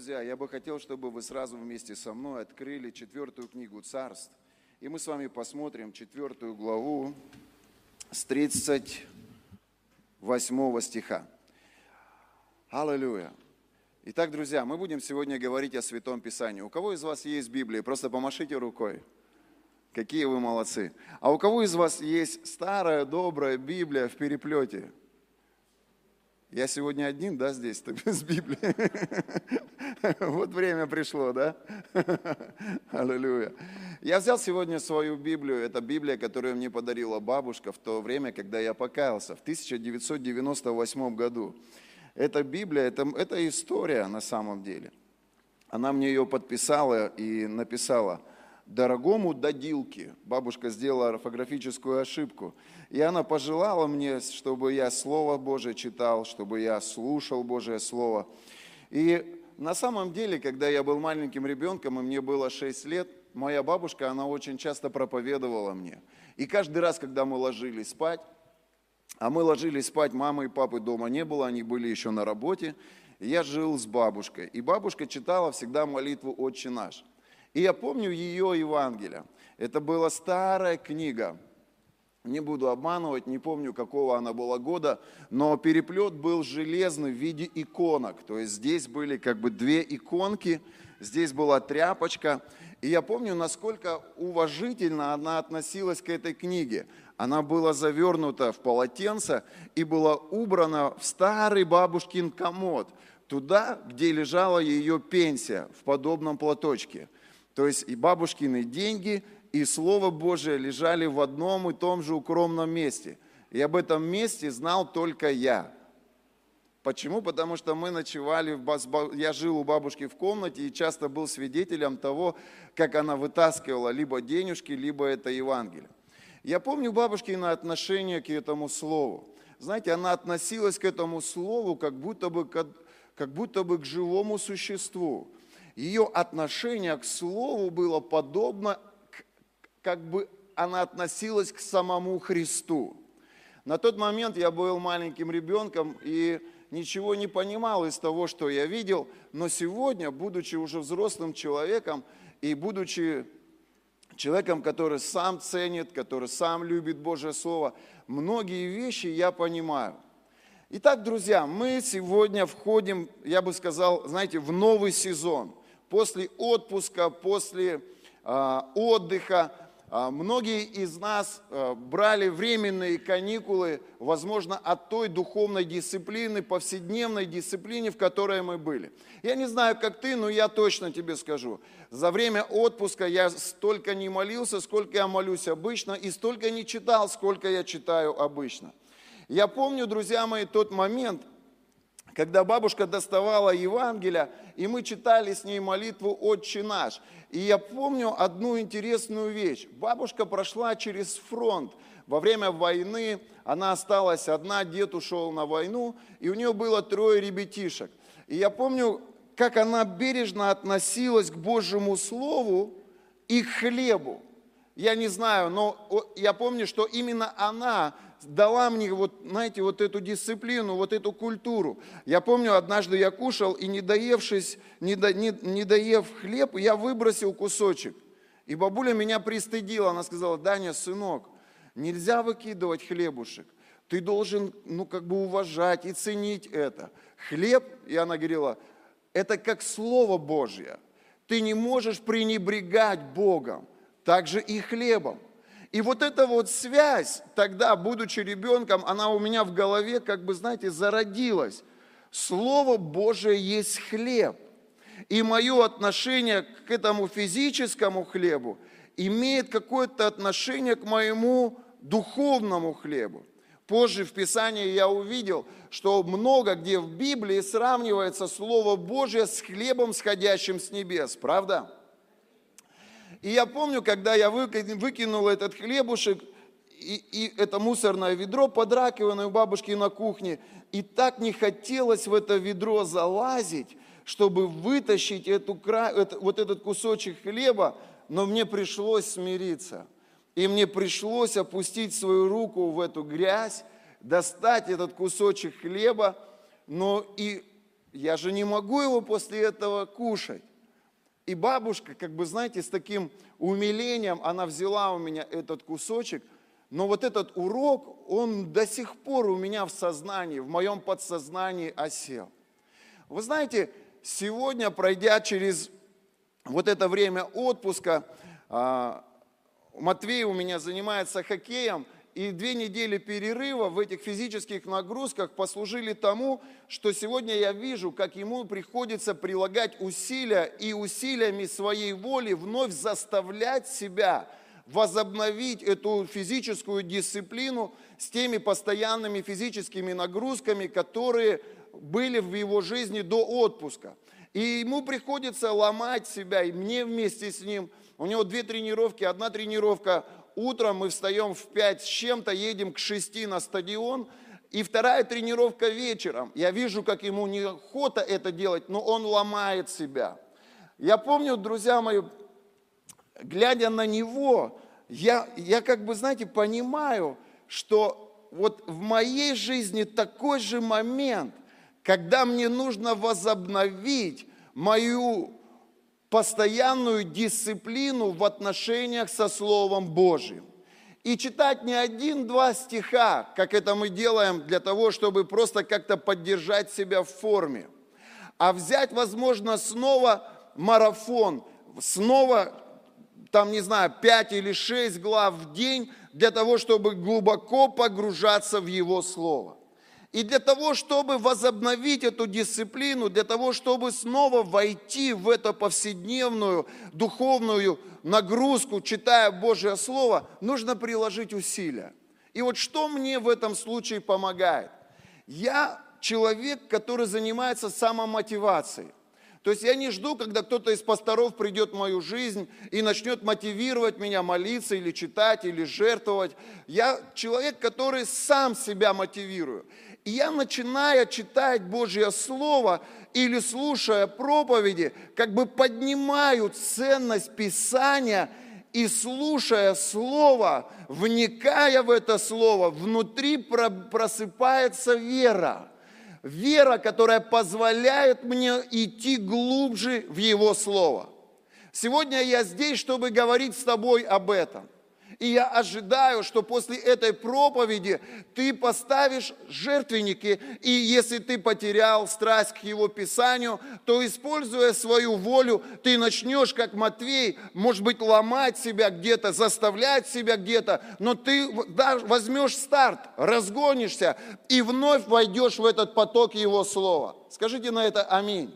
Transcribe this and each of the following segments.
друзья, я бы хотел, чтобы вы сразу вместе со мной открыли четвертую книгу Царств. И мы с вами посмотрим четвертую главу с 38 стиха. Аллилуйя. Итак, друзья, мы будем сегодня говорить о Святом Писании. У кого из вас есть Библия? Просто помашите рукой. Какие вы молодцы. А у кого из вас есть старая, добрая Библия в переплете? Я сегодня один, да, здесь, без Библии. Вот время пришло, да? Аллилуйя. Я взял сегодня свою Библию. Это Библия, которую мне подарила бабушка в то время, когда я покаялся, в 1998 году. Эта Библия, это, это история на самом деле. Она мне ее подписала и написала – дорогому додилке. Бабушка сделала орфографическую ошибку. И она пожелала мне, чтобы я Слово Божие читал, чтобы я слушал Божие Слово. И на самом деле, когда я был маленьким ребенком, и мне было 6 лет, моя бабушка, она очень часто проповедовала мне. И каждый раз, когда мы ложились спать, а мы ложились спать, мамы и папы дома не было, они были еще на работе, я жил с бабушкой. И бабушка читала всегда молитву «Отче наш». И я помню ее Евангелие. Это была старая книга. Не буду обманывать, не помню, какого она была года, но переплет был железный в виде иконок. То есть здесь были как бы две иконки, здесь была тряпочка. И я помню, насколько уважительно она относилась к этой книге. Она была завернута в полотенце и была убрана в старый бабушкин комод, туда, где лежала ее пенсия, в подобном платочке – то есть и бабушкины деньги, и Слово Божие лежали в одном и том же укромном месте. И об этом месте знал только я. Почему? Потому что мы ночевали, в, я жил у бабушки в комнате и часто был свидетелем того, как она вытаскивала либо денежки, либо это Евангелие. Я помню бабушкино отношение к этому слову. Знаете, она относилась к этому слову как будто бы, как, как будто бы к живому существу ее отношение к Слову было подобно, как бы она относилась к самому Христу. На тот момент я был маленьким ребенком и ничего не понимал из того, что я видел, но сегодня, будучи уже взрослым человеком и будучи человеком, который сам ценит, который сам любит Божье Слово, многие вещи я понимаю. Итак, друзья, мы сегодня входим, я бы сказал, знаете, в новый сезон – после отпуска, после э, отдыха. Э, многие из нас э, брали временные каникулы, возможно, от той духовной дисциплины, повседневной дисциплине, в которой мы были. Я не знаю, как ты, но я точно тебе скажу. За время отпуска я столько не молился, сколько я молюсь обычно, и столько не читал, сколько я читаю обычно. Я помню, друзья мои, тот момент, когда бабушка доставала Евангелие, и мы читали с ней молитву «Отче наш». И я помню одну интересную вещь. Бабушка прошла через фронт. Во время войны она осталась одна, дед ушел на войну, и у нее было трое ребятишек. И я помню, как она бережно относилась к Божьему Слову и к хлебу. Я не знаю, но я помню, что именно она дала мне вот, знаете, вот эту дисциплину, вот эту культуру. Я помню, однажды я кушал, и не доевшись, не, до, не, не доев хлеб, я выбросил кусочек. И бабуля меня пристыдила, она сказала, Даня, сынок, нельзя выкидывать хлебушек. Ты должен, ну, как бы уважать и ценить это. Хлеб, и она говорила, это как Слово Божье. Ты не можешь пренебрегать Богом, также и хлебом. И вот эта вот связь тогда, будучи ребенком, она у меня в голове, как бы, знаете, зародилась. Слово Божие есть хлеб. И мое отношение к этому физическому хлебу имеет какое-то отношение к моему духовному хлебу. Позже в Писании я увидел, что много где в Библии сравнивается Слово Божье с хлебом, сходящим с небес. Правда? И я помню, когда я выкинул этот хлебушек, и, и это мусорное ведро под раковиной у бабушки на кухне, и так не хотелось в это ведро залазить, чтобы вытащить эту, вот этот кусочек хлеба, но мне пришлось смириться. И мне пришлось опустить свою руку в эту грязь, достать этот кусочек хлеба, но и я же не могу его после этого кушать. И бабушка, как бы, знаете, с таким умилением, она взяла у меня этот кусочек, но вот этот урок, он до сих пор у меня в сознании, в моем подсознании осел. Вы знаете, сегодня, пройдя через вот это время отпуска, а, Матвей у меня занимается хоккеем, и две недели перерыва в этих физических нагрузках послужили тому, что сегодня я вижу, как ему приходится прилагать усилия и усилиями своей воли вновь заставлять себя возобновить эту физическую дисциплину с теми постоянными физическими нагрузками, которые были в его жизни до отпуска. И ему приходится ломать себя, и мне вместе с ним. У него две тренировки, одна тренировка утром, мы встаем в 5 с чем-то, едем к 6 на стадион, и вторая тренировка вечером. Я вижу, как ему неохота это делать, но он ломает себя. Я помню, друзья мои, глядя на него, я, я как бы, знаете, понимаю, что вот в моей жизни такой же момент, когда мне нужно возобновить мою постоянную дисциплину в отношениях со Словом Божьим. И читать не один-два стиха, как это мы делаем для того, чтобы просто как-то поддержать себя в форме, а взять, возможно, снова марафон, снова, там, не знаю, пять или шесть глав в день для того, чтобы глубоко погружаться в Его Слово. И для того, чтобы возобновить эту дисциплину, для того, чтобы снова войти в эту повседневную духовную нагрузку, читая Божье Слово, нужно приложить усилия. И вот что мне в этом случае помогает? Я человек, который занимается самомотивацией. То есть я не жду, когда кто-то из пасторов придет в мою жизнь и начнет мотивировать меня молиться или читать, или жертвовать. Я человек, который сам себя мотивирую. И я, начиная читать Божье Слово или слушая проповеди, как бы поднимаю ценность Писания и слушая Слово, вникая в это Слово, внутри просыпается вера. Вера, которая позволяет мне идти глубже в Его Слово. Сегодня я здесь, чтобы говорить с тобой об этом – и я ожидаю, что после этой проповеди ты поставишь жертвенники. И если ты потерял страсть к его писанию, то используя свою волю, ты начнешь, как Матвей, может быть, ломать себя где-то, заставлять себя где-то, но ты возьмешь старт, разгонишься и вновь войдешь в этот поток его слова. Скажите на это аминь.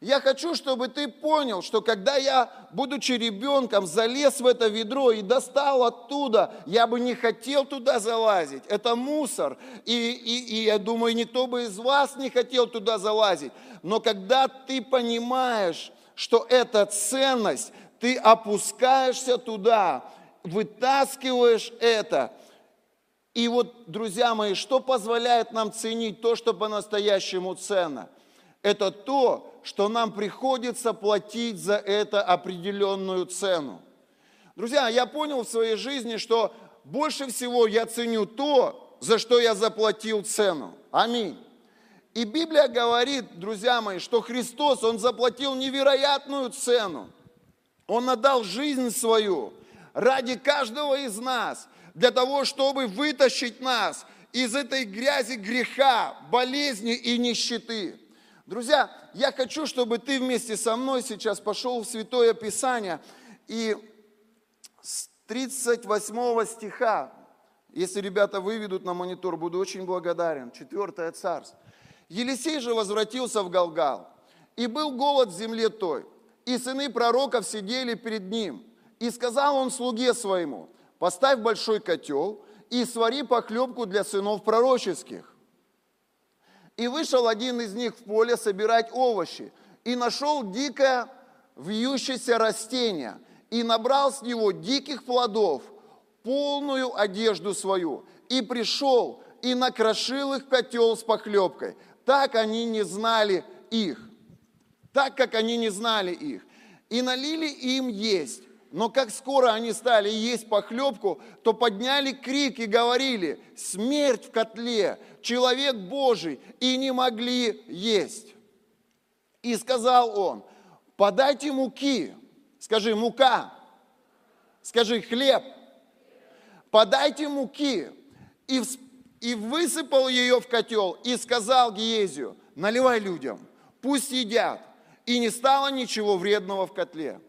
Я хочу, чтобы ты понял, что когда я, будучи ребенком, залез в это ведро и достал оттуда, я бы не хотел туда залазить. Это мусор. И, и, и я думаю, никто бы из вас не хотел туда залазить. Но когда ты понимаешь, что это ценность, ты опускаешься туда, вытаскиваешь это. И вот, друзья мои, что позволяет нам ценить то, что по-настоящему ценно? Это то, что нам приходится платить за это определенную цену. Друзья, я понял в своей жизни, что больше всего я ценю то, за что я заплатил цену. Аминь. И Библия говорит, друзья мои, что Христос, Он заплатил невероятную цену. Он отдал жизнь свою ради каждого из нас, для того, чтобы вытащить нас из этой грязи греха, болезни и нищеты. Друзья, я хочу, чтобы ты вместе со мной сейчас пошел в Святое Писание и с 38 стиха, если ребята выведут на монитор, буду очень благодарен. Четвертое царство. Елисей же возвратился в Галгал, и был голод в земле той, и сыны пророков сидели перед ним. И сказал он слуге своему, поставь большой котел и свари похлебку для сынов пророческих. И вышел один из них в поле собирать овощи, и нашел дикое вьющееся растение, и набрал с него диких плодов, полную одежду свою, и пришел, и накрошил их котел с похлебкой. Так они не знали их, так как они не знали их. И налили им есть, но как скоро они стали есть похлебку, то подняли крик и говорили, смерть в котле, человек Божий, и не могли есть. И сказал он, подайте муки, скажи мука, скажи хлеб, подайте муки. И, и высыпал ее в котел и сказал Гиезию, наливай людям, пусть едят. И не стало ничего вредного в котле.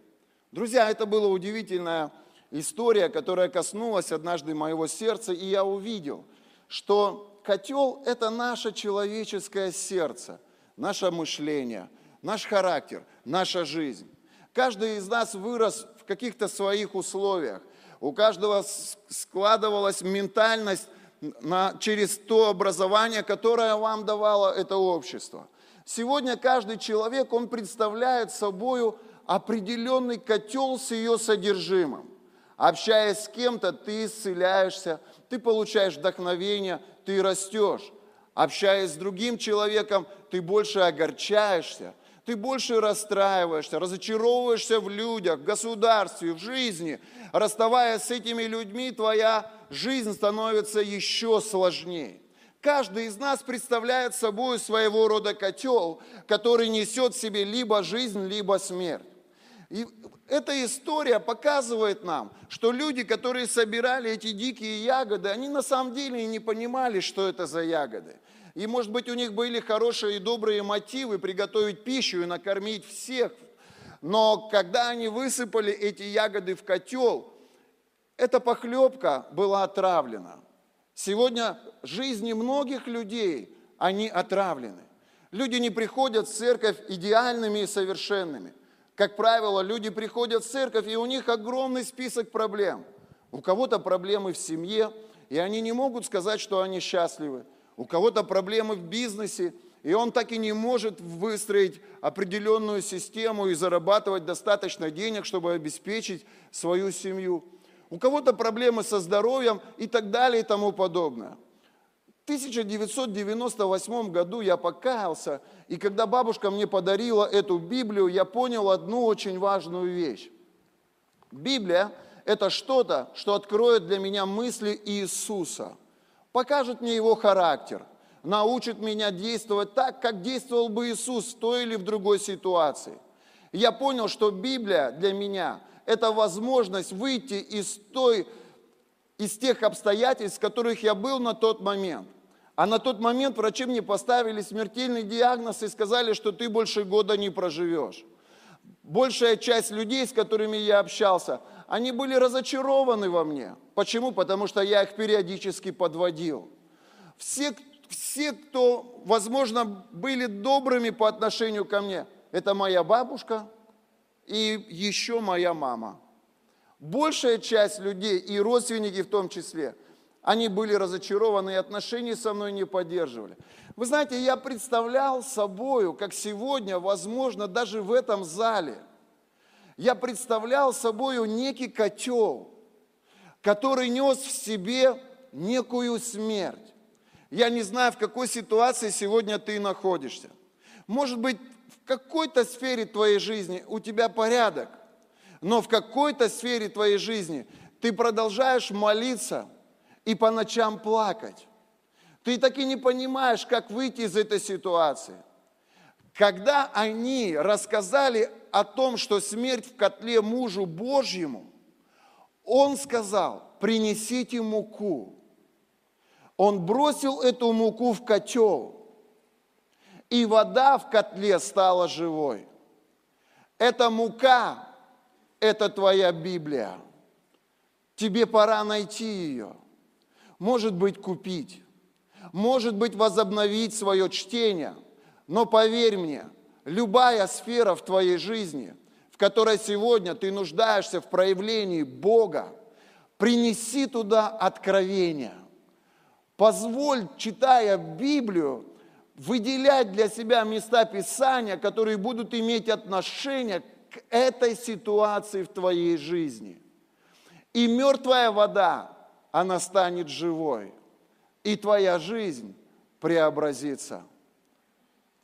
Друзья, это была удивительная история, которая коснулась однажды моего сердца, и я увидел, что котел – это наше человеческое сердце, наше мышление, наш характер, наша жизнь. Каждый из нас вырос в каких-то своих условиях. У каждого складывалась ментальность на, через то образование, которое вам давало это общество – Сегодня каждый человек, он представляет собой определенный котел с ее содержимым. Общаясь с кем-то, ты исцеляешься, ты получаешь вдохновение, ты растешь. Общаясь с другим человеком, ты больше огорчаешься, ты больше расстраиваешься, разочаровываешься в людях, в государстве, в жизни. Расставаясь с этими людьми, твоя жизнь становится еще сложнее. Каждый из нас представляет собой своего рода котел, который несет в себе либо жизнь, либо смерть. И эта история показывает нам, что люди, которые собирали эти дикие ягоды, они на самом деле и не понимали, что это за ягоды. И, может быть, у них были хорошие и добрые мотивы приготовить пищу и накормить всех. Но когда они высыпали эти ягоды в котел, эта похлебка была отравлена. Сегодня жизни многих людей, они отравлены. Люди не приходят в церковь идеальными и совершенными. Как правило, люди приходят в церковь, и у них огромный список проблем. У кого-то проблемы в семье, и они не могут сказать, что они счастливы. У кого-то проблемы в бизнесе, и он так и не может выстроить определенную систему и зарабатывать достаточно денег, чтобы обеспечить свою семью у кого-то проблемы со здоровьем и так далее и тому подобное. В 1998 году я покаялся, и когда бабушка мне подарила эту Библию, я понял одну очень важную вещь. Библия – это что-то, что откроет для меня мысли Иисуса, покажет мне его характер, научит меня действовать так, как действовал бы Иисус в той или в другой ситуации. Я понял, что Библия для меня это возможность выйти из, той, из тех обстоятельств, в которых я был на тот момент. А на тот момент врачи мне поставили смертельный диагноз и сказали, что ты больше года не проживешь. Большая часть людей, с которыми я общался, они были разочарованы во мне. Почему? Потому что я их периодически подводил. Все, все, кто, возможно, были добрыми по отношению ко мне, это моя бабушка, и еще моя мама. Большая часть людей, и родственники в том числе, они были разочарованы и отношения со мной не поддерживали. Вы знаете, я представлял собою, как сегодня, возможно, даже в этом зале, я представлял собою некий котел, который нес в себе некую смерть. Я не знаю, в какой ситуации сегодня ты находишься. Может быть, какой-то сфере твоей жизни у тебя порядок, но в какой-то сфере твоей жизни ты продолжаешь молиться и по ночам плакать. Ты так и не понимаешь, как выйти из этой ситуации. Когда они рассказали о том, что смерть в котле мужу Божьему, он сказал, принесите муку. Он бросил эту муку в котел – и вода в котле стала живой. Это мука, это твоя Библия. Тебе пора найти ее. Может быть, купить. Может быть, возобновить свое чтение. Но поверь мне, любая сфера в твоей жизни, в которой сегодня ты нуждаешься в проявлении Бога, принеси туда откровение. Позволь, читая Библию, выделять для себя места Писания, которые будут иметь отношение к этой ситуации в твоей жизни. И мертвая вода, она станет живой. И твоя жизнь преобразится.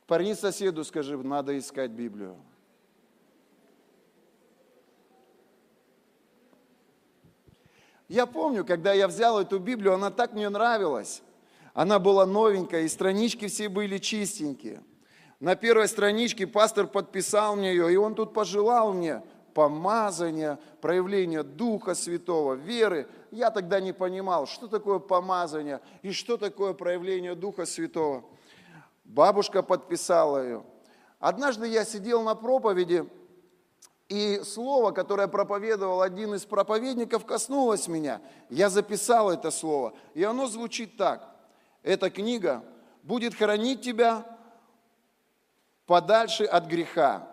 Парни соседу скажи, надо искать Библию. Я помню, когда я взял эту Библию, она так мне нравилась. Она была новенькая, и странички все были чистенькие. На первой страничке пастор подписал мне ее, и он тут пожелал мне помазания, проявления Духа Святого, веры. Я тогда не понимал, что такое помазание и что такое проявление Духа Святого. Бабушка подписала ее. Однажды я сидел на проповеди, и слово, которое проповедовал один из проповедников, коснулось меня. Я записал это слово, и оно звучит так. Эта книга будет хранить тебя подальше от греха,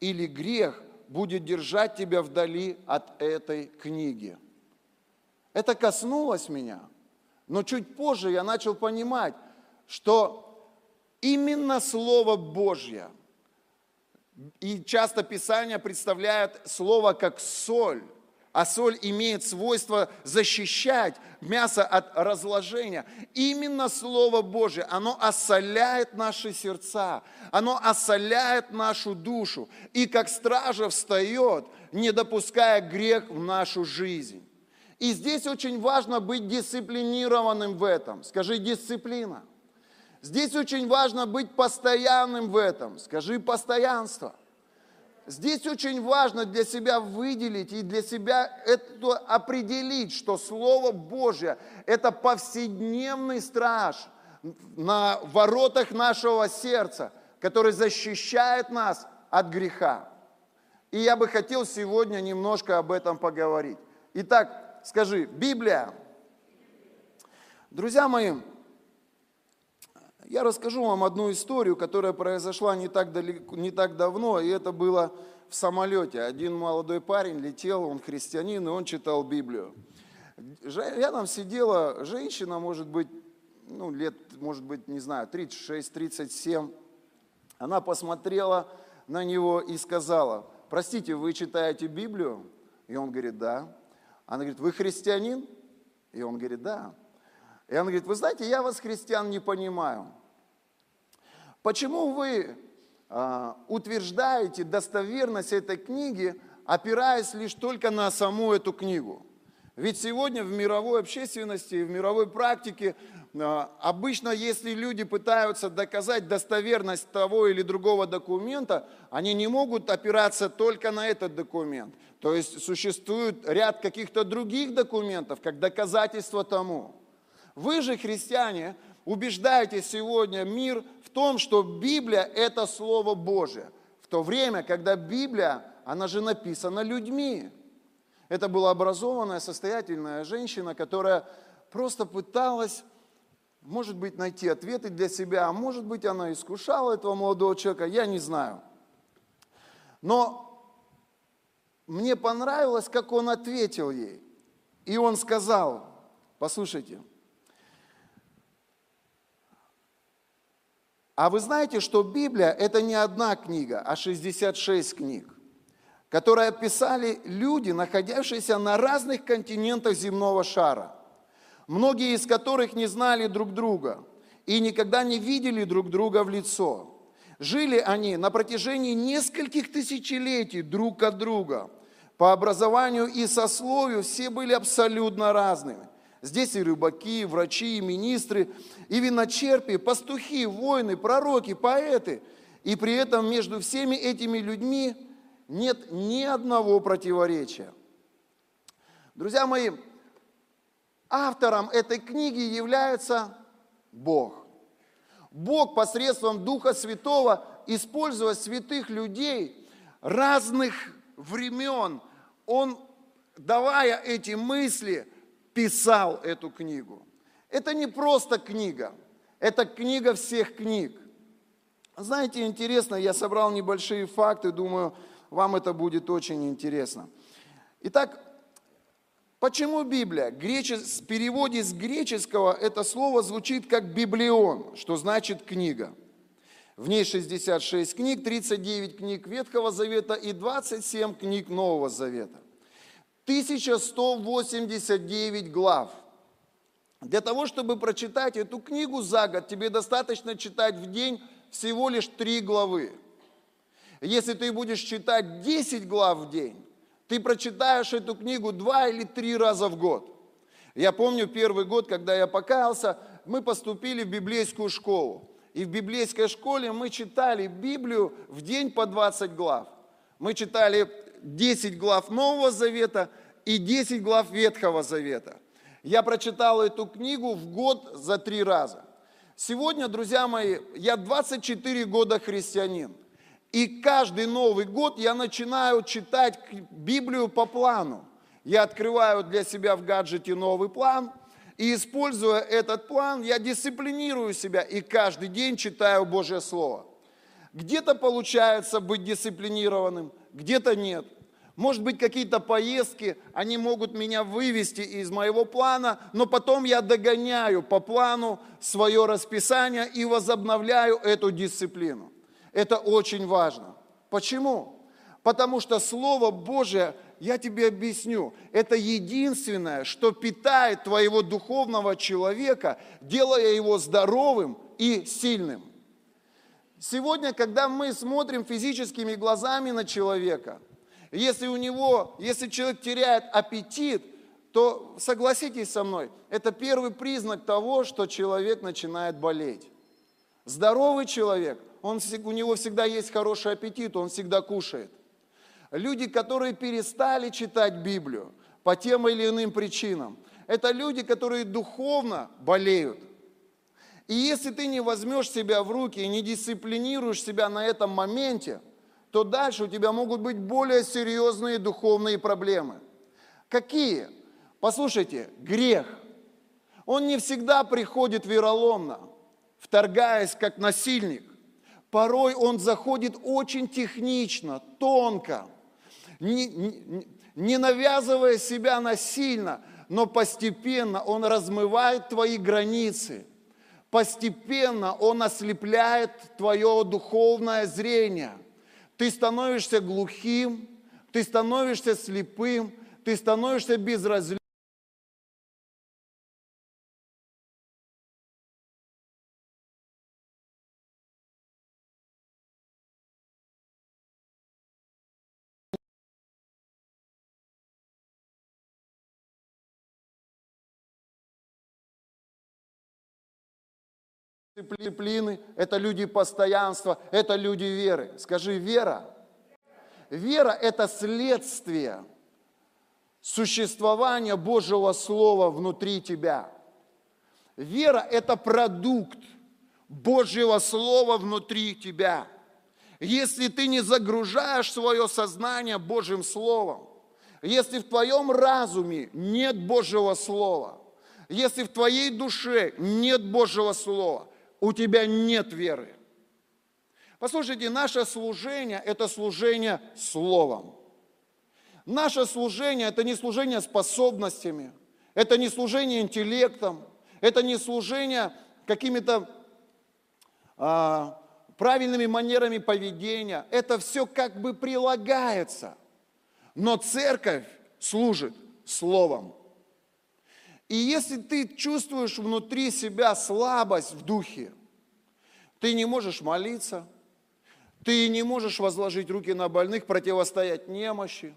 или грех будет держать тебя вдали от этой книги. Это коснулось меня, но чуть позже я начал понимать, что именно Слово Божье – и часто Писание представляет слово как соль, а соль имеет свойство защищать мясо от разложения. Именно Слово Божье, оно осоляет наши сердца, оно осоляет нашу душу. И как стража встает, не допуская грех в нашу жизнь. И здесь очень важно быть дисциплинированным в этом. Скажи дисциплина. Здесь очень важно быть постоянным в этом. Скажи постоянство. Здесь очень важно для себя выделить и для себя это определить, что Слово Божье – это повседневный страж на воротах нашего сердца, который защищает нас от греха. И я бы хотел сегодня немножко об этом поговорить. Итак, скажи, Библия. Друзья мои, я расскажу вам одну историю, которая произошла не так, далеко, не так давно, и это было в самолете. Один молодой парень летел, он христианин, и он читал Библию. Рядом сидела женщина, может быть, ну, лет, может быть, не знаю, 36-37. Она посмотрела на него и сказала, простите, вы читаете Библию? И он говорит, да. Она говорит, вы христианин? И он говорит, да. И она говорит, вы знаете, я вас, христиан, не понимаю. Почему вы а, утверждаете достоверность этой книги, опираясь лишь только на саму эту книгу? Ведь сегодня в мировой общественности, в мировой практике а, обычно, если люди пытаются доказать достоверность того или другого документа, они не могут опираться только на этот документ. То есть существует ряд каких-то других документов, как доказательство тому. Вы же, христиане, убеждаете сегодня мир в том, что Библия – это Слово Божие. В то время, когда Библия, она же написана людьми. Это была образованная, состоятельная женщина, которая просто пыталась, может быть, найти ответы для себя, а может быть, она искушала этого молодого человека, я не знаю. Но мне понравилось, как он ответил ей. И он сказал, послушайте, А вы знаете, что Библия – это не одна книга, а 66 книг, которые писали люди, находящиеся на разных континентах земного шара, многие из которых не знали друг друга и никогда не видели друг друга в лицо. Жили они на протяжении нескольких тысячелетий друг от друга. По образованию и сословию все были абсолютно разными. Здесь и рыбаки, и врачи, и министры, и виночерпи, пастухи, воины, пророки, поэты. И при этом между всеми этими людьми нет ни одного противоречия. Друзья мои, автором этой книги является Бог. Бог посредством Духа Святого, используя святых людей разных времен, Он, давая эти мысли, писал эту книгу. Это не просто книга, это книга всех книг. Знаете, интересно, я собрал небольшие факты, думаю, вам это будет очень интересно. Итак, почему Библия? Гречес... В переводе с греческого это слово звучит как библион, что значит книга. В ней 66 книг, 39 книг Ветхого Завета и 27 книг Нового Завета. 1189 глав. Для того, чтобы прочитать эту книгу за год, тебе достаточно читать в день всего лишь три главы. Если ты будешь читать 10 глав в день, ты прочитаешь эту книгу два или три раза в год. Я помню первый год, когда я покаялся, мы поступили в библейскую школу. И в библейской школе мы читали Библию в день по 20 глав. Мы читали 10 глав Нового Завета и 10 глав Ветхого Завета. Я прочитал эту книгу в год за три раза. Сегодня, друзья мои, я 24 года христианин. И каждый Новый год я начинаю читать Библию по плану. Я открываю для себя в гаджете новый план, и используя этот план, я дисциплинирую себя и каждый день читаю Божье Слово. Где-то получается быть дисциплинированным, где-то нет. Может быть, какие-то поездки, они могут меня вывести из моего плана, но потом я догоняю по плану свое расписание и возобновляю эту дисциплину. Это очень важно. Почему? Потому что Слово Божие, я тебе объясню, это единственное, что питает твоего духовного человека, делая его здоровым и сильным. Сегодня, когда мы смотрим физическими глазами на человека, если у него, если человек теряет аппетит, то согласитесь со мной, это первый признак того, что человек начинает болеть. Здоровый человек, он, у него всегда есть хороший аппетит, он всегда кушает. Люди, которые перестали читать Библию по тем или иным причинам, это люди, которые духовно болеют – и если ты не возьмешь себя в руки и не дисциплинируешь себя на этом моменте, то дальше у тебя могут быть более серьезные духовные проблемы. Какие? Послушайте, грех. Он не всегда приходит вероломно, вторгаясь как насильник. Порой он заходит очень технично, тонко, не, не, не навязывая себя насильно, но постепенно он размывает твои границы – постепенно он ослепляет твое духовное зрение. Ты становишься глухим, ты становишься слепым, ты становишься безразличным. Дисциплины, это люди постоянства, это люди веры. Скажи, вера. Вера – это следствие существования Божьего Слова внутри тебя. Вера – это продукт Божьего Слова внутри тебя. Если ты не загружаешь свое сознание Божьим Словом, если в твоем разуме нет Божьего Слова, если в твоей душе нет Божьего Слова, у тебя нет веры. Послушайте, наше служение – это служение Словом. Наше служение – это не служение способностями, это не служение интеллектом, это не служение какими-то а, правильными манерами поведения. Это все как бы прилагается. Но церковь служит Словом. И если ты чувствуешь внутри себя слабость в духе, ты не можешь молиться, ты не можешь возложить руки на больных, противостоять немощи,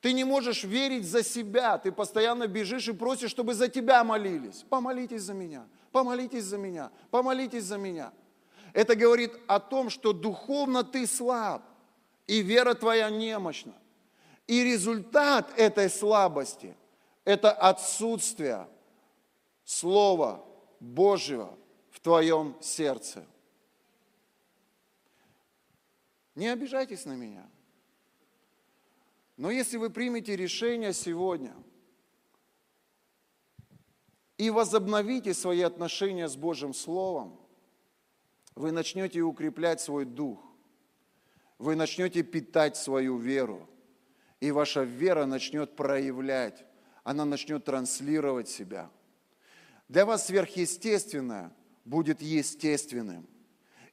ты не можешь верить за себя, ты постоянно бежишь и просишь, чтобы за тебя молились. Помолитесь за меня, помолитесь за меня, помолитесь за меня. Это говорит о том, что духовно ты слаб, и вера твоя немощна. И результат этой слабости – это отсутствие Слова Божьего в твоем сердце. Не обижайтесь на меня. Но если вы примете решение сегодня и возобновите свои отношения с Божьим Словом, вы начнете укреплять свой дух, вы начнете питать свою веру, и ваша вера начнет проявлять она начнет транслировать себя. Для вас сверхъестественное будет естественным.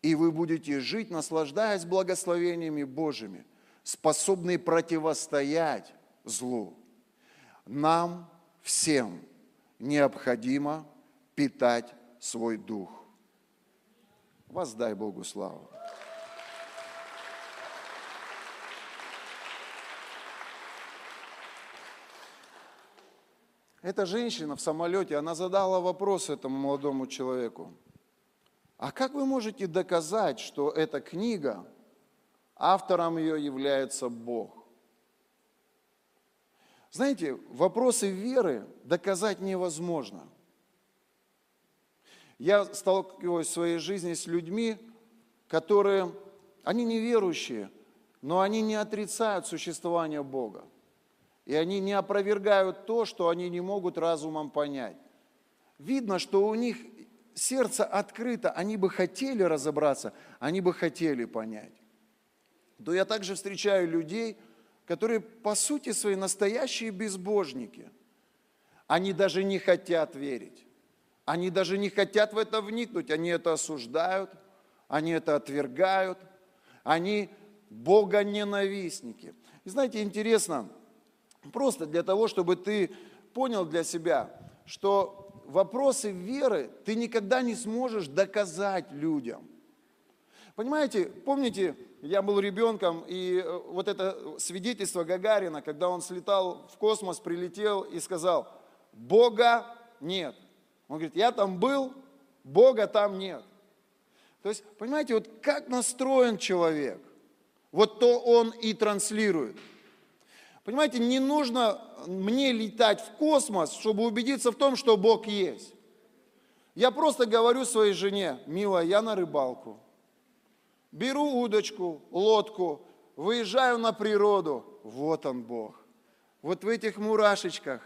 И вы будете жить, наслаждаясь благословениями Божьими, способные противостоять злу. Нам всем необходимо питать свой дух. Воздай Богу славу. Эта женщина в самолете, она задала вопрос этому молодому человеку. А как вы можете доказать, что эта книга, автором ее является Бог? Знаете, вопросы веры доказать невозможно. Я сталкиваюсь в своей жизни с людьми, которые, они неверующие, но они не отрицают существование Бога. И они не опровергают то, что они не могут разумом понять. Видно, что у них сердце открыто, они бы хотели разобраться, они бы хотели понять. То я также встречаю людей, которые по сути свои настоящие безбожники. Они даже не хотят верить. Они даже не хотят в это вникнуть. Они это осуждают, они это отвергают. Они богоненавистники. И знаете, интересно, просто для того, чтобы ты понял для себя, что вопросы веры ты никогда не сможешь доказать людям. Понимаете, помните, я был ребенком, и э, вот это свидетельство Гагарина, когда он слетал в космос, прилетел и сказал, Бога нет. Он говорит, я там был, Бога там нет. То есть, понимаете, вот как настроен человек, вот то он и транслирует. Понимаете, не нужно мне летать в космос, чтобы убедиться в том, что Бог есть. Я просто говорю своей жене, милая, я на рыбалку. Беру удочку, лодку, выезжаю на природу. Вот он Бог. Вот в этих мурашечках,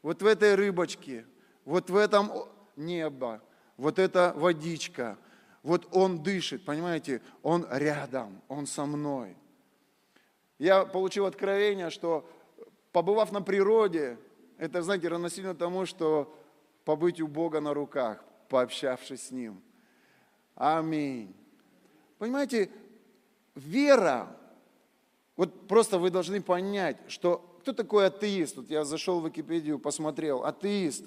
вот в этой рыбочке, вот в этом небо, вот эта водичка, вот он дышит, понимаете, он рядом, он со мной. Я получил откровение, что побывав на природе, это, знаете, равносильно тому, что побыть у Бога на руках, пообщавшись с Ним. Аминь. Понимаете, вера, вот просто вы должны понять, что кто такой атеист? Вот я зашел в Википедию, посмотрел. Атеист.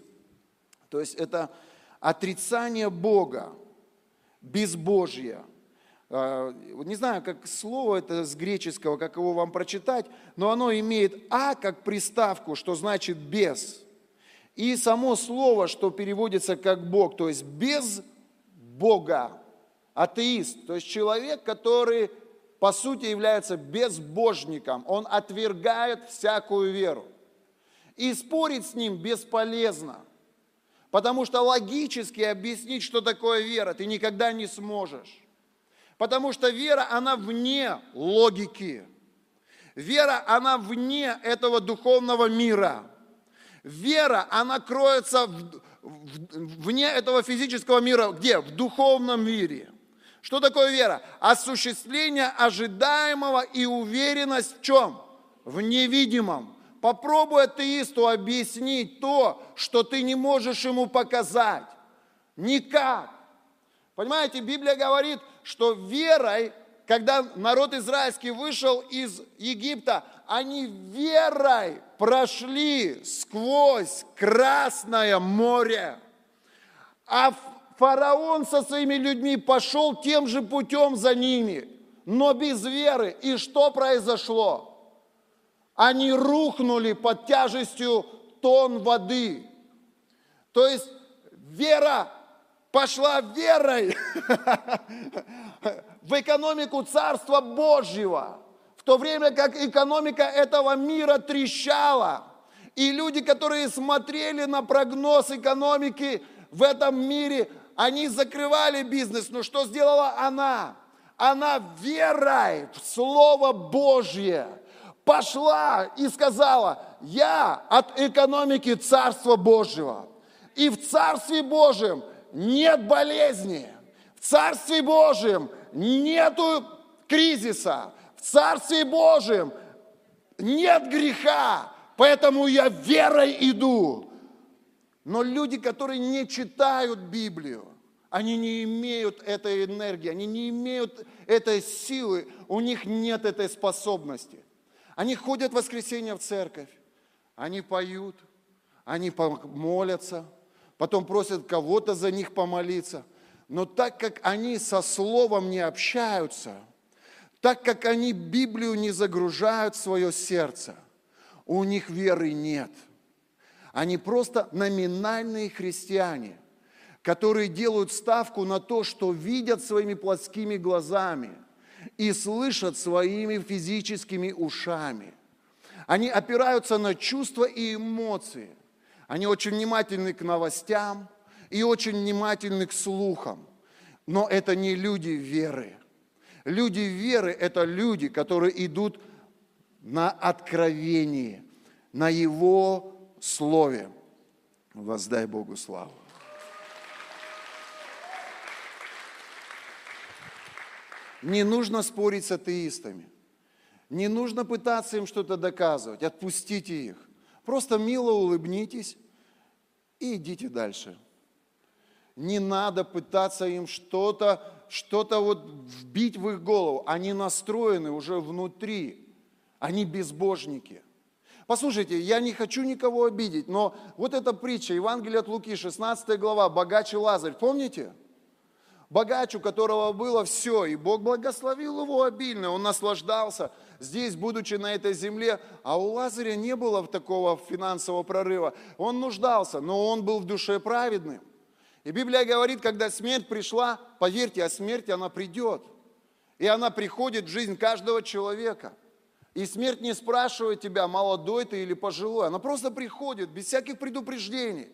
То есть это отрицание Бога, безбожье. А, не знаю, как слово это с греческого, как его вам прочитать, но оно имеет «а» как приставку, что значит «без». И само слово, что переводится как Бог, то есть без Бога атеист, то есть человек, который по сути является безбожником, он отвергает всякую веру. И спорить с ним бесполезно, потому что логически объяснить, что такое вера, ты никогда не сможешь. Потому что вера, она вне логики. Вера, она вне этого духовного мира. Вера, она кроется в, в, вне этого физического мира. Где? В духовном мире. Что такое вера? Осуществление ожидаемого и уверенность в чем? В невидимом. Попробуй атеисту объяснить то, что ты не можешь ему показать. Никак. Понимаете, Библия говорит, что верой, когда народ израильский вышел из Египта, они верой прошли сквозь Красное море. А Фараон со своими людьми пошел тем же путем за ними, но без веры. И что произошло? Они рухнули под тяжестью тон воды. То есть вера пошла верой в экономику Царства Божьего, в то время как экономика этого мира трещала. И люди, которые смотрели на прогноз экономики в этом мире, они закрывали бизнес, но что сделала она? Она верой в Слово Божье пошла и сказала, я от экономики Царства Божьего. И в Царстве Божьем нет болезни. В Царстве Божьем нету кризиса. В Царстве Божьем нет греха. Поэтому я верой иду. Но люди, которые не читают Библию, они не имеют этой энергии, они не имеют этой силы, у них нет этой способности. Они ходят в воскресенье в церковь, они поют, они молятся, потом просят кого-то за них помолиться. Но так как они со Словом не общаются, так как они Библию не загружают в свое сердце, у них веры нет – Они просто номинальные христиане, которые делают ставку на то, что видят своими плотскими глазами и слышат своими физическими ушами. Они опираются на чувства и эмоции. Они очень внимательны к новостям и очень внимательны к слухам. Но это не люди веры. Люди веры – это люди, которые идут на откровение, на Его Слове. Воздай Богу славу. Не нужно спорить с атеистами. Не нужно пытаться им что-то доказывать. Отпустите их. Просто мило улыбнитесь и идите дальше. Не надо пытаться им что-то что-то вот вбить в их голову. Они настроены уже внутри. Они безбожники. Послушайте, я не хочу никого обидеть, но вот эта притча, Евангелие от Луки, 16 глава, богач и Лазарь, помните? Богач, у которого было все, и Бог благословил его обильно, он наслаждался здесь, будучи на этой земле, а у Лазаря не было такого финансового прорыва. Он нуждался, но он был в душе праведным. И Библия говорит, когда смерть пришла, поверьте, а смерть, она придет. И она приходит в жизнь каждого человека. И смерть не спрашивает тебя, молодой ты или пожилой. Она просто приходит без всяких предупреждений.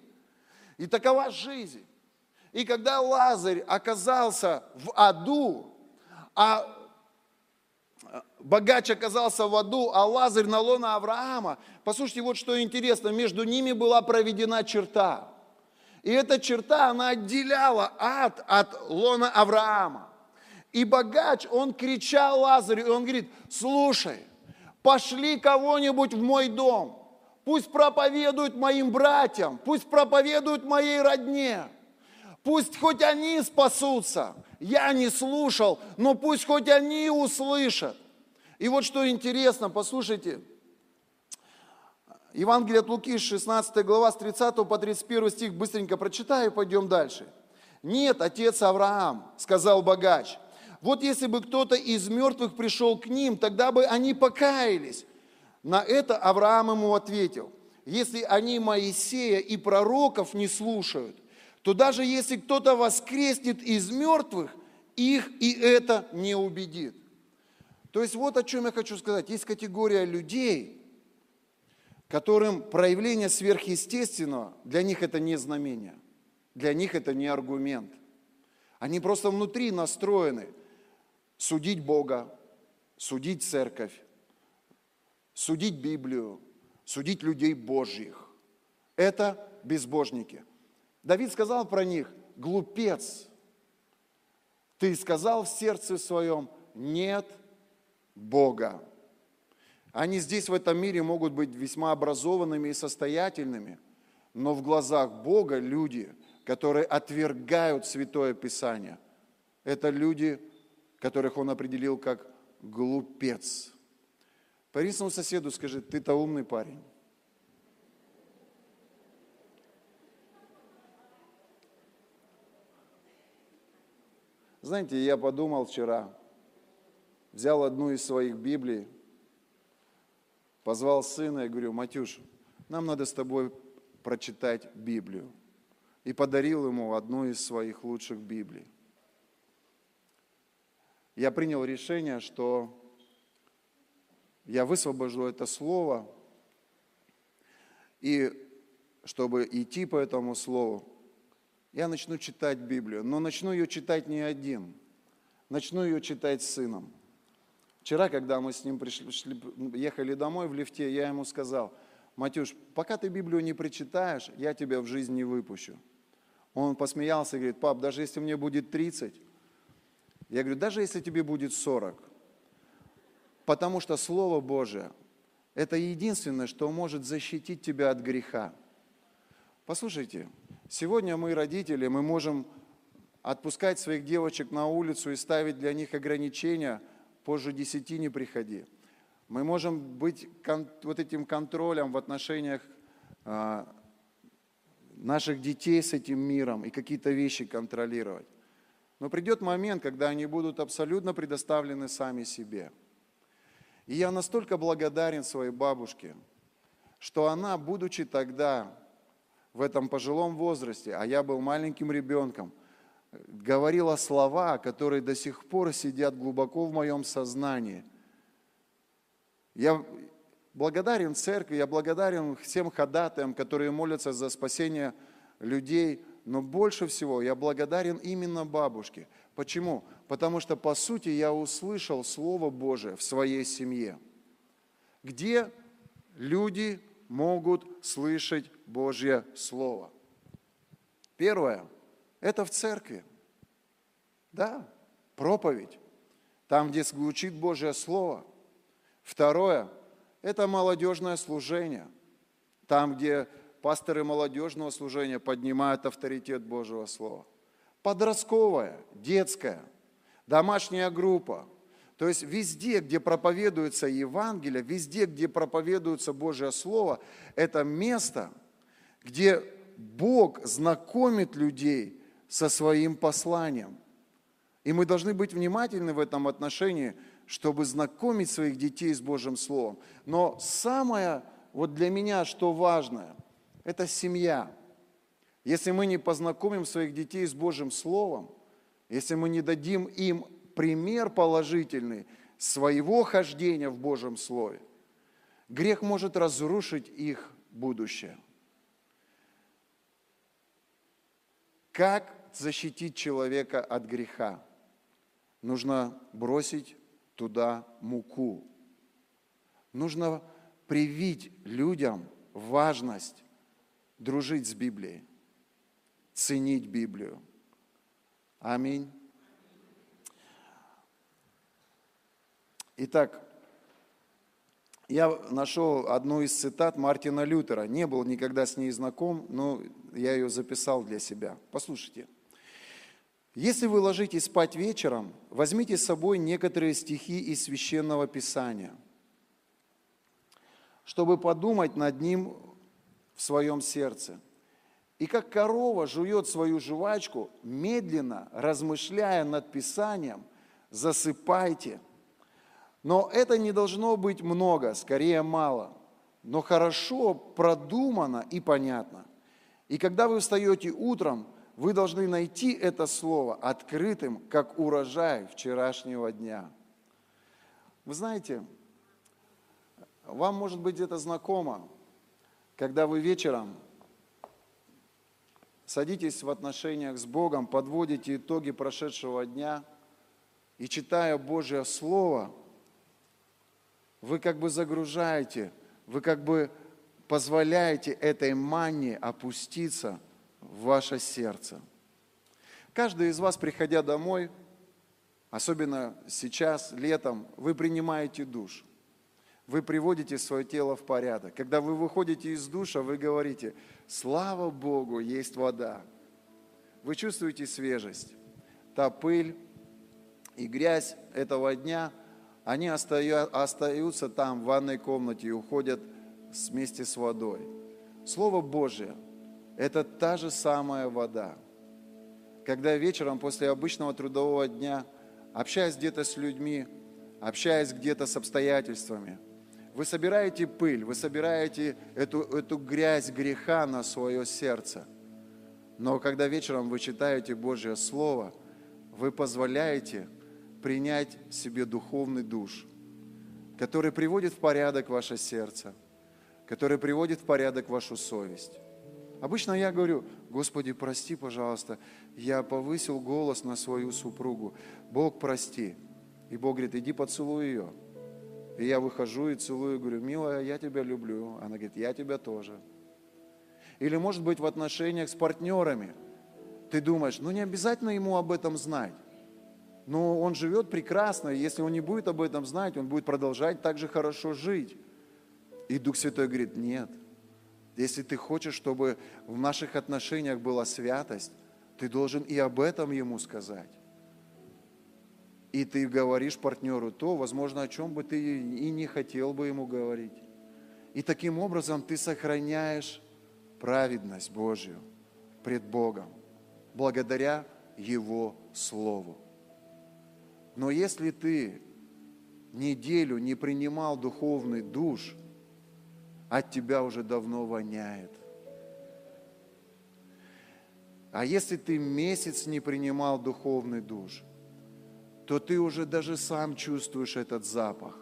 И такова жизнь. И когда Лазарь оказался в аду, а богач оказался в аду, а Лазарь на лона Авраама, послушайте, вот что интересно, между ними была проведена черта. И эта черта, она отделяла ад от лона Авраама. И богач, он кричал Лазарю, и он говорит, слушай, пошли кого-нибудь в мой дом, пусть проповедуют моим братьям, пусть проповедуют моей родне, пусть хоть они спасутся. Я не слушал, но пусть хоть они услышат. И вот что интересно, послушайте, Евангелие от Луки, 16 глава, с 30 по 31 стих, быстренько прочитаю, пойдем дальше. «Нет, отец Авраам, — сказал богач, — вот если бы кто-то из мертвых пришел к ним, тогда бы они покаялись». На это Авраам ему ответил, «Если они Моисея и пророков не слушают, то даже если кто-то воскреснет из мертвых, их и это не убедит». То есть вот о чем я хочу сказать. Есть категория людей – которым проявление сверхъестественного, для них это не знамение, для них это не аргумент. Они просто внутри настроены судить Бога, судить церковь, судить Библию, судить людей Божьих. Это безбожники. Давид сказал про них, глупец, ты сказал в сердце своем, нет Бога. Они здесь, в этом мире, могут быть весьма образованными и состоятельными, но в глазах Бога люди, которые отвергают Святое Писание, это люди, которых Он определил как глупец. По соседу скажи, ты-то умный парень. Знаете, я подумал вчера, взял одну из своих Библий, позвал сына и говорю, Матюш, нам надо с тобой прочитать Библию. И подарил ему одну из своих лучших Библий. Я принял решение, что я высвобожу это слово, и чтобы идти по этому слову, я начну читать Библию. Но начну ее читать не один, начну ее читать с сыном. Вчера, когда мы с ним пришли, шли, ехали домой в лифте, я ему сказал, Матюш, пока ты Библию не прочитаешь, я тебя в жизнь не выпущу. Он посмеялся и говорит, пап, даже если мне будет 30, я говорю, даже если тебе будет 40, потому что Слово Божие – это единственное, что может защитить тебя от греха. Послушайте, сегодня мы, родители, мы можем отпускать своих девочек на улицу и ставить для них ограничения – позже десяти не приходи. Мы можем быть вот этим контролем в отношениях а, наших детей с этим миром и какие-то вещи контролировать. Но придет момент, когда они будут абсолютно предоставлены сами себе. И я настолько благодарен своей бабушке, что она, будучи тогда в этом пожилом возрасте, а я был маленьким ребенком, говорила слова, которые до сих пор сидят глубоко в моем сознании. Я благодарен церкви, я благодарен всем ходатаям, которые молятся за спасение людей, но больше всего я благодарен именно бабушке. Почему? Потому что, по сути, я услышал Слово Божие в своей семье, где люди могут слышать Божье Слово. Первое – это в церкви. Да, проповедь, там, где звучит Божье Слово. Второе – это молодежное служение, там, где пасторы молодежного служения поднимают авторитет Божьего Слова. Подростковая, детская, домашняя группа. То есть везде, где проповедуется Евангелие, везде, где проповедуется Божье Слово, это место, где Бог знакомит людей со своим посланием. И мы должны быть внимательны в этом отношении, чтобы знакомить своих детей с Божьим Словом. Но самое вот для меня, что важное – это семья. Если мы не познакомим своих детей с Божьим Словом, если мы не дадим им пример положительный своего хождения в Божьем Слове, грех может разрушить их будущее. Как защитить человека от греха? Нужно бросить туда муку. Нужно привить людям важность дружить с Библией, ценить Библию. Аминь. Итак, я нашел одну из цитат Мартина Лютера. Не был никогда с ней знаком, но я ее записал для себя. Послушайте. Если вы ложитесь спать вечером, возьмите с собой некоторые стихи из Священного Писания, чтобы подумать над ним в своем сердце. И как корова жует свою жвачку, медленно, размышляя над Писанием, засыпайте. Но это не должно быть много, скорее мало, но хорошо продумано и понятно. И когда вы встаете утром, вы должны найти это слово открытым, как урожай вчерашнего дня. Вы знаете, вам может быть это знакомо, когда вы вечером садитесь в отношениях с Богом, подводите итоги прошедшего дня и читая Божье Слово, вы как бы загружаете, вы как бы позволяете этой манне опуститься в ваше сердце. Каждый из вас, приходя домой, особенно сейчас, летом, вы принимаете душ вы приводите свое тело в порядок. Когда вы выходите из душа, вы говорите, слава Богу, есть вода. Вы чувствуете свежесть. Та пыль и грязь этого дня, они остаются там, в ванной комнате, и уходят вместе с водой. Слово Божье – это та же самая вода. Когда вечером после обычного трудового дня, общаясь где-то с людьми, общаясь где-то с обстоятельствами – вы собираете пыль, вы собираете эту, эту грязь греха на свое сердце. Но когда вечером вы читаете Божье Слово, вы позволяете принять себе духовный душ, который приводит в порядок ваше сердце, который приводит в порядок вашу совесть. Обычно я говорю, Господи, прости, пожалуйста, я повысил голос на свою супругу. Бог, прости. И Бог говорит, иди поцелуй ее. И я выхожу и целую, говорю, милая, я тебя люблю. Она говорит, я тебя тоже. Или, может быть, в отношениях с партнерами. Ты думаешь, ну не обязательно ему об этом знать. Но он живет прекрасно, и если он не будет об этом знать, он будет продолжать так же хорошо жить. И Дух Святой говорит, нет. Если ты хочешь, чтобы в наших отношениях была святость, ты должен и об этом ему сказать и ты говоришь партнеру то, возможно, о чем бы ты и не хотел бы ему говорить. И таким образом ты сохраняешь праведность Божью пред Богом, благодаря Его Слову. Но если ты неделю не принимал духовный душ, от тебя уже давно воняет. А если ты месяц не принимал духовный душ, то ты уже даже сам чувствуешь этот запах.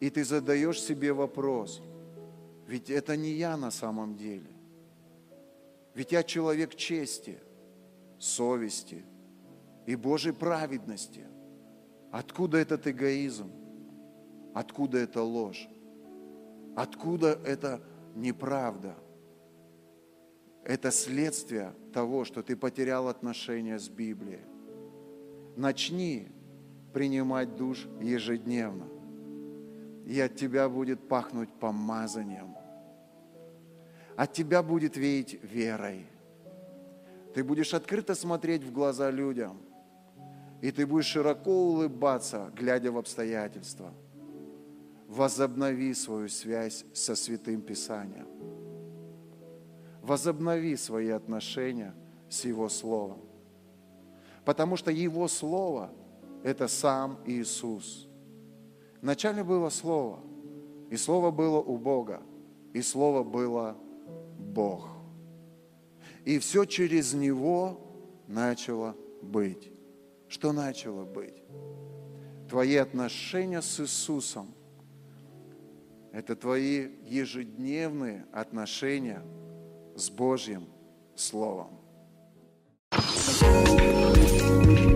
И ты задаешь себе вопрос, ведь это не я на самом деле. Ведь я человек чести, совести и Божьей праведности. Откуда этот эгоизм? Откуда эта ложь? Откуда эта неправда? Это следствие того, что ты потерял отношения с Библией. Начни принимать душ ежедневно. И от тебя будет пахнуть помазанием. От тебя будет веять верой. Ты будешь открыто смотреть в глаза людям. И ты будешь широко улыбаться, глядя в обстоятельства – возобнови свою связь со Святым Писанием. Возобнови свои отношения с Его Словом. Потому что Его Слово – это сам Иисус. Вначале было Слово, и Слово было у Бога, и Слово было Бог. И все через Него начало быть. Что начало быть? Твои отношения с Иисусом это твои ежедневные отношения с Божьим Словом. thank you